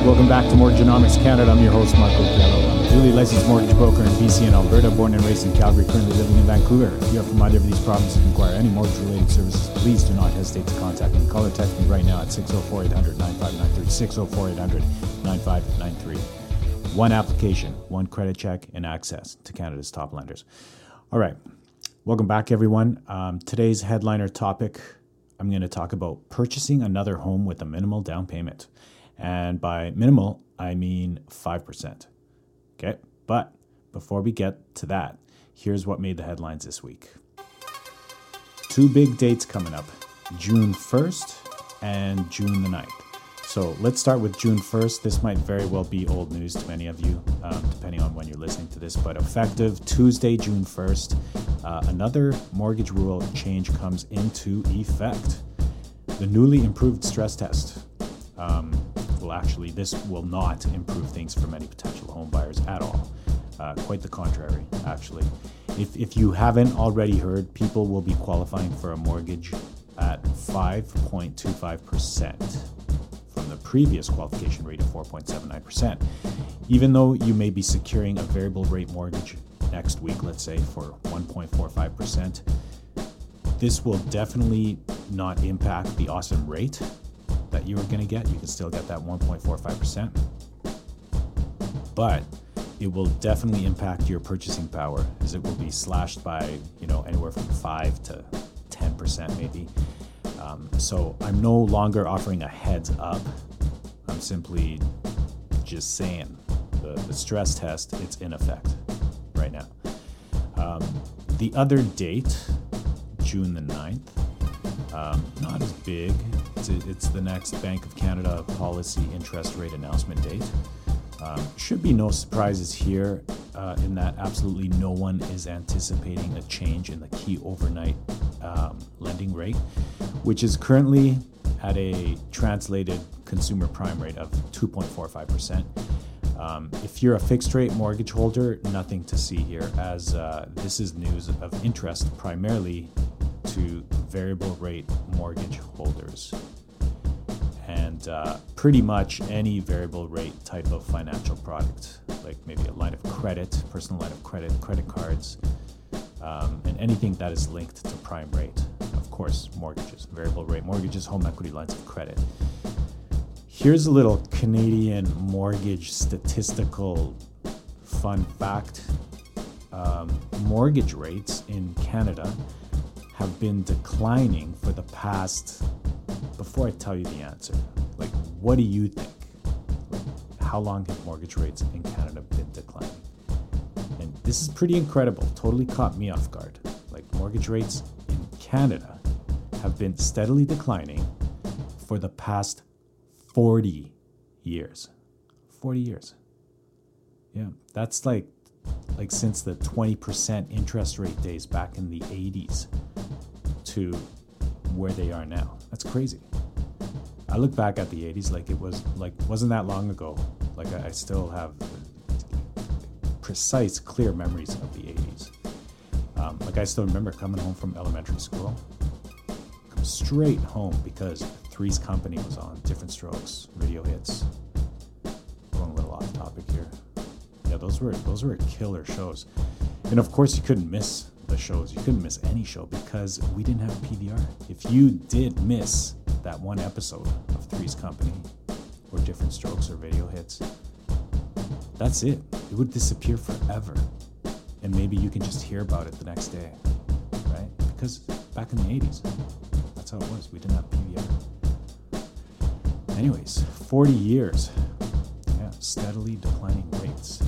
back to Mortgagenomics Canada. I'm your host, Marco Gallo. I'm a duly licensed mortgage broker in BC and Alberta, born and raised in Calgary, currently living in Vancouver. If you are from either of these provinces and require any mortgage-related services, please do not hesitate to contact me. Call or text me right now at 604-800-9593, 604-800-9593. One application, one credit check, and access to Canada's top lenders. All right. Welcome back, everyone. Um, today's headliner topic I'm going to talk about purchasing another home with a minimal down payment. And by minimal, I mean 5%. Okay. But before we get to that, here's what made the headlines this week two big dates coming up June 1st and June the 9th. So let's start with June 1st. This might very well be old news to many of you, um, depending on when you're listening to this, but effective Tuesday, June 1st, uh, another mortgage rule change comes into effect. The newly improved stress test um, will actually, this will not improve things for many potential homebuyers at all. Uh, quite the contrary, actually. If, if you haven't already heard, people will be qualifying for a mortgage at 5.25% from the previous qualification rate of 4.79%. Even though you may be securing a variable rate mortgage next week, let's say for 1.45%, this will definitely not impact the awesome rate that you are going to get. You can still get that 1.45%. But it will definitely impact your purchasing power as it will be slashed by, you know, anywhere from 5 to 10% maybe. Um, so I'm no longer offering a heads up. I'm simply just saying the, the stress test, it's in effect right now. Um, the other date, June the 9th, um, not as big. It's, it's, the next Bank of Canada policy interest rate announcement date. Um, should be no surprises here uh, in that absolutely no one is anticipating a change in the key overnight um, lending rate, which is currently at a translated consumer prime rate of 2.45%. Um, if you're a fixed rate mortgage holder, nothing to see here, as uh, this is news of interest primarily to variable rate mortgage holders. And uh, pretty much any variable rate type of financial product, like maybe a line of credit, personal line of credit, credit cards, um, and anything that is linked to prime rate. Of course, mortgages, variable rate mortgages, home equity lines of credit. Here's a little Canadian mortgage statistical fun fact. Um, mortgage rates in Canada have been declining for the past. Before I tell you the answer, like, what do you think? Like, how long have mortgage rates in Canada been declining? And this is pretty incredible. Totally caught me off guard. Like, mortgage rates in Canada have been steadily declining for the past 40 years. 40 years. Yeah, that's like like since the 20% interest rate days back in the 80s to where they are now. That's crazy. I look back at the 80s like it was like wasn't that long ago. Like I, still have precise, clear memories of the 80s. Um, like I still remember coming home from elementary school, come straight home because Three's Company was on, Diff'rent Strokes, Video Hits. Those were those were killer shows, and of course you couldn't miss the shows. You couldn't miss any show because we didn't have PVR. If you did miss that one episode of Three's Company or Diff'rent Strokes or Video Hits, that's it. It would disappear forever. And maybe you can just hear about it the next day, right? Because back in the 80s, that's how it was. We didn't have PVR. Anyways, 40 years. Yeah, steadily declining rates.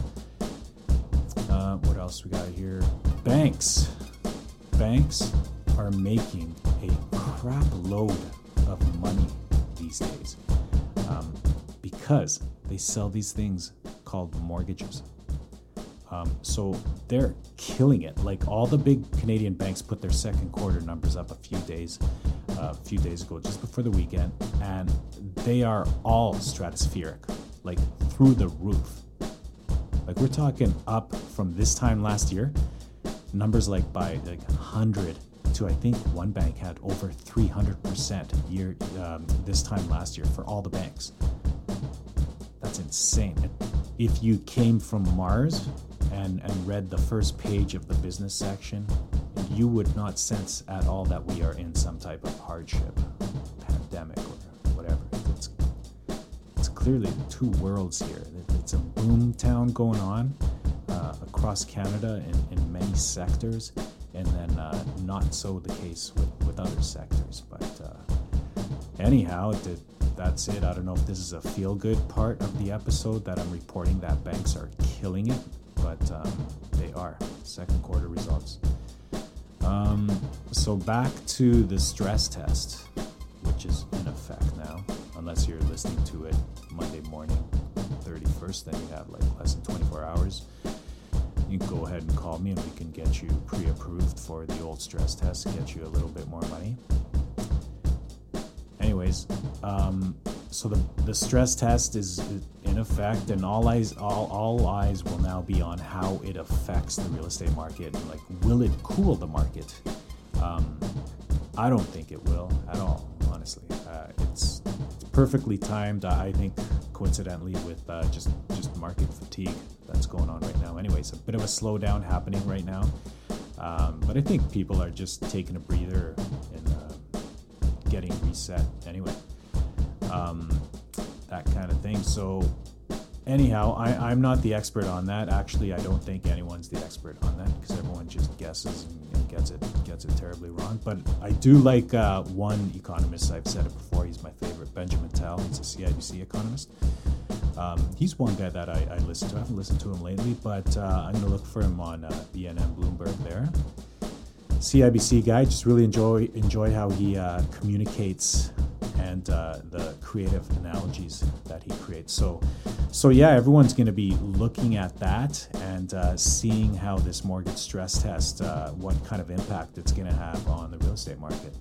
What else we got here? Banks. Banks are making a crap load of money these days um, because they sell these things called mortgages. Um, so they're killing it. Like all the big Canadian banks put their second quarter numbers up a few days, uh, a few days ago, just before the weekend, and they are all stratospheric, like through the roof. Like we're talking up from this time last year, numbers like by like 100 to I think one bank had over 300% year um, this time last year for all the banks. That's insane. If you came from Mars and, and read the first page of the business section, you would not sense at all that we are in some type of hardship, clearly two worlds here. It's a boom town going on uh, across Canada in, in many sectors, and then uh, not so the case with, with other sectors. But uh, anyhow, that's it. I don't know if this is a feel good part of the episode that I'm reporting that banks are killing it, but um, they are. Second quarter results. Um, so back to the stress test, which is in effect now, unless you're listening to it Monday morning, 31st, then you have like less than 24 hours. You can go ahead and call me and we can get you pre approved for the old stress test, get you a little bit more money. Anyways, um, so the, the stress test is in effect, and all eyes all, all eyes will now be on how it affects the real estate market. Like, will it cool the market? Um, I don't think it will at all. Honestly, uh, it's, it's perfectly timed. I think, coincidentally, with uh, just just market fatigue that's going on right now. Anyways, a bit of a slowdown happening right now, um, but I think people are just taking a breather and uh, getting reset. Anyway um, that kind of thing. So, anyhow, I, I'm not the expert on that. Actually, I don't think anyone's the expert on that because everyone just guesses and, and, gets it gets it terribly wrong. But I do like uh, one economist. I've said it before. He's my favorite, Benjamin Tal. He's a CIBC economist. Um, he's one guy that I, I, listen to. I haven't listened to him lately, but uh, I'm going to look for him on uh, Bloomberg there. CIBC guy, just really enjoy enjoy how he uh, communicates and uh, the creative analogies that he creates. So, so yeah, everyone's going to be looking at that and uh, seeing how this mortgage stress test, uh, what kind of impact it's going to have on the real estate market.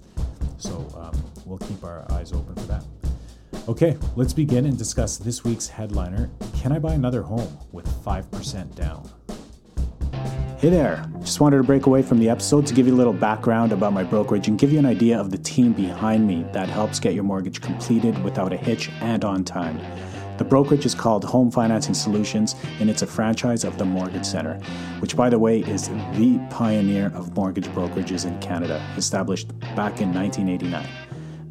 So um, we'll keep our eyes open for that. Okay, let's begin and discuss this week's headliner Can I buy another home with 5% down? Hey there! Just wanted to break away from the episode to give you a little background about my brokerage and give you an idea of the team behind me that helps get your mortgage completed without a hitch and on time. The brokerage is called Home Financing Solutions and it's a franchise of the Mortgage Center, which, by the way, is the pioneer of mortgage brokerages in Canada, established back in 1989.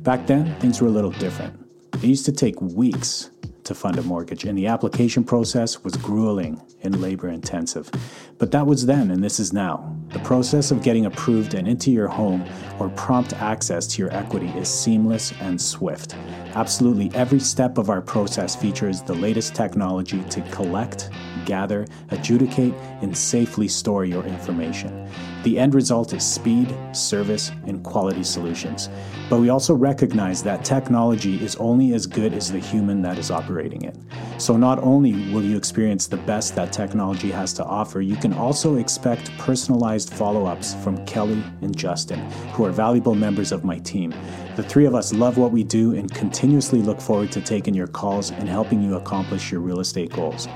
Back then, things were a little different. It used to take weeks to fund a mortgage, and the application process was grueling and labor intensive. But that was then, and this is now. The process of getting approved and into your home or prompt access to your equity is seamless and swift. Absolutely every step of our process features the latest technology to collect, gather, adjudicate, and safely store your information. The end result is speed, service, and quality solutions. But we also recognize that technology is only as good as the human that is operating it. So not only will you experience the best that technology has to offer, you can also expect personalized follow ups from Kelly and Justin, who are valuable members of my team. The three of us love what we do and continuously look forward to taking your calls and helping you accomplish your real estate goals.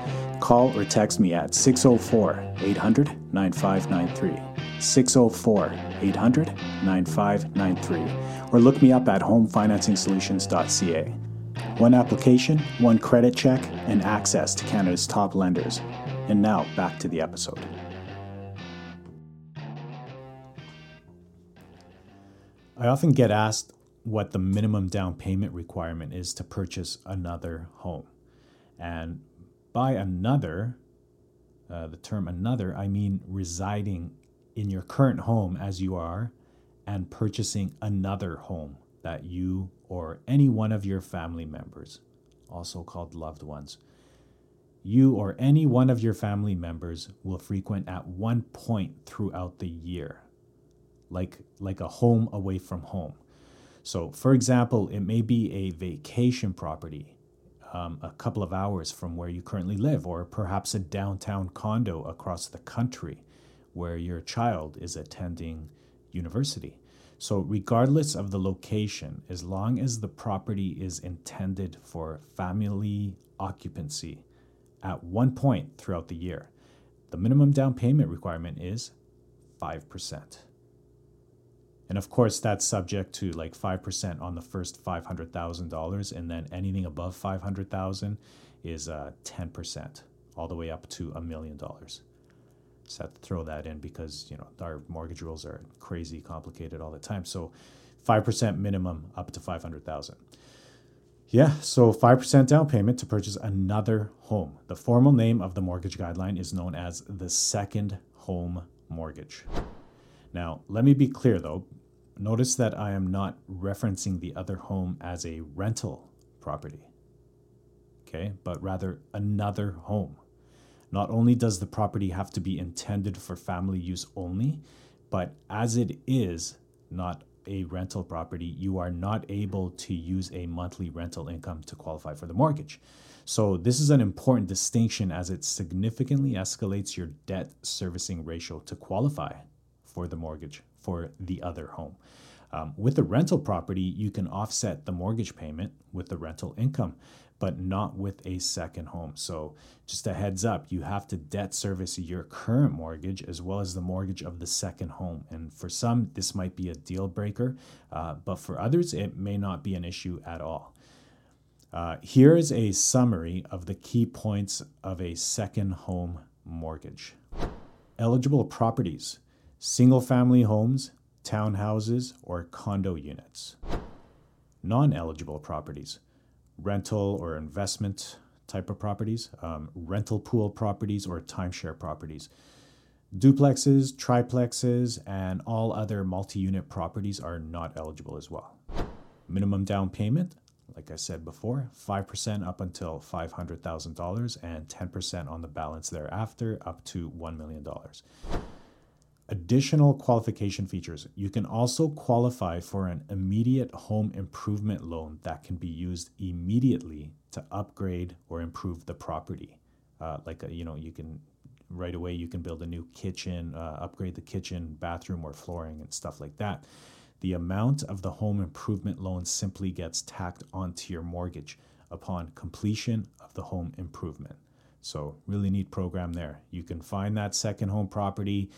Call or text me at 604 800 9593. 604 800 9593. Or look me up at homefinancingsolutions.ca. One application, one credit check, and access to Canada's top lenders. And now back to the episode. I often get asked what the minimum down payment requirement is to purchase another home. And by another, uh, the term another, I mean residing in your current home as you are and purchasing another home that you or any one of your family members, also called loved ones, you or any one of your family members will frequent at one point throughout the year, like, like a home away from home. So, for example, it may be a vacation property um, a couple of hours from where you currently live, or perhaps a downtown condo across the country where your child is attending university. So, regardless of the location, as long as the property is intended for family occupancy at one point throughout the year, the minimum down payment requirement is 5%. And of course, that's subject to like 5% on the first $500,000. And then anything above 500,000 is uh, 10%, all the way up to a million dollars. Just have to throw that in because you know our mortgage rules are crazy complicated all the time. So, five percent minimum up to five hundred thousand. Yeah, so 5% down payment to purchase another home. The formal name of the mortgage guideline is known as the second home mortgage. Now, let me be clear though. Notice that I am not referencing the other home as a rental property, okay, but rather another home. Not only does the property have to be intended for family use only, but as it is not a rental property, you are not able to use a monthly rental income to qualify for the mortgage. So, this is an important distinction as it significantly escalates your debt servicing ratio to qualify for the mortgage for the other home. Um, with a rental property, you can offset the mortgage payment with the rental income but not with a second home. So, just a heads up, you have to debt service your current mortgage as well as the mortgage of the second home. And for some, this might be a deal breaker, uh, but for others, it may not be an issue at all. Uh, here is a summary of the key points of a second home mortgage. Eligible properties single family homes, townhouses, or condo units. Non eligible properties rental or investment type of properties, um, rental pool properties, or timeshare properties. Duplexes, triplexes, and all other multi unit properties are not eligible as well. Minimum down payment, like I said before, 5% up until $500,000 and 10% on the balance thereafter up to $1 million. Additional qualification features. You can also qualify for an immediate home improvement loan that can be used immediately to upgrade or improve the property. Uh, like, a, uh, you know, you can right away, you can build a new kitchen, uh, upgrade the kitchen, bathroom, or flooring, and stuff like that. The amount of the home improvement loan simply gets tacked onto your mortgage upon completion of the home improvement. So, really neat program there. You can find that second home property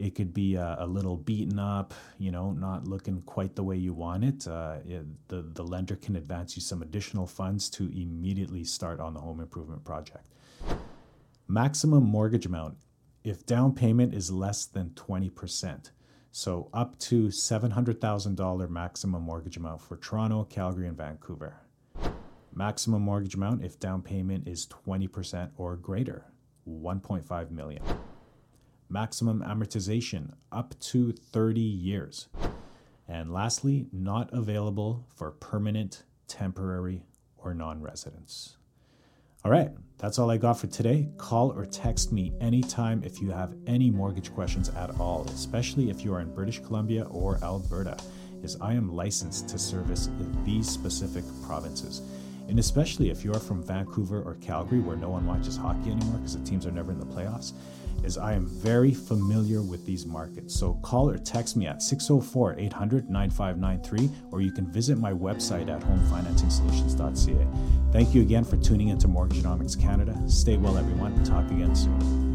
it could be a, a, little beaten up, you know, not looking quite the way you want it. Uh, it. the, the lender can advance you some additional funds to immediately start on the home improvement project. Maximum mortgage amount if down payment is less than 20%. So up to $700,000 maximum mortgage amount for Toronto, Calgary, and Vancouver. Maximum mortgage amount if down payment is 20% or greater, 1.5 million maximum amortization up to 30 years. And lastly, not available for permanent, temporary, or non residents. All right, that's all I got for today. Call or text me anytime if you have any mortgage questions at all, especially if you are in British Columbia or Alberta, as I am licensed to service these specific provinces. And especially if you're from Vancouver or Calgary, where no one watches hockey anymore because the teams are never in the playoffs, is I am very familiar with these markets. So call or text me at 604 800 9593, or you can visit my website at homefinancingsolutions.ca. Thank you again for tuning into Mortgagenomics Canada. Stay well, everyone. Talk again soon.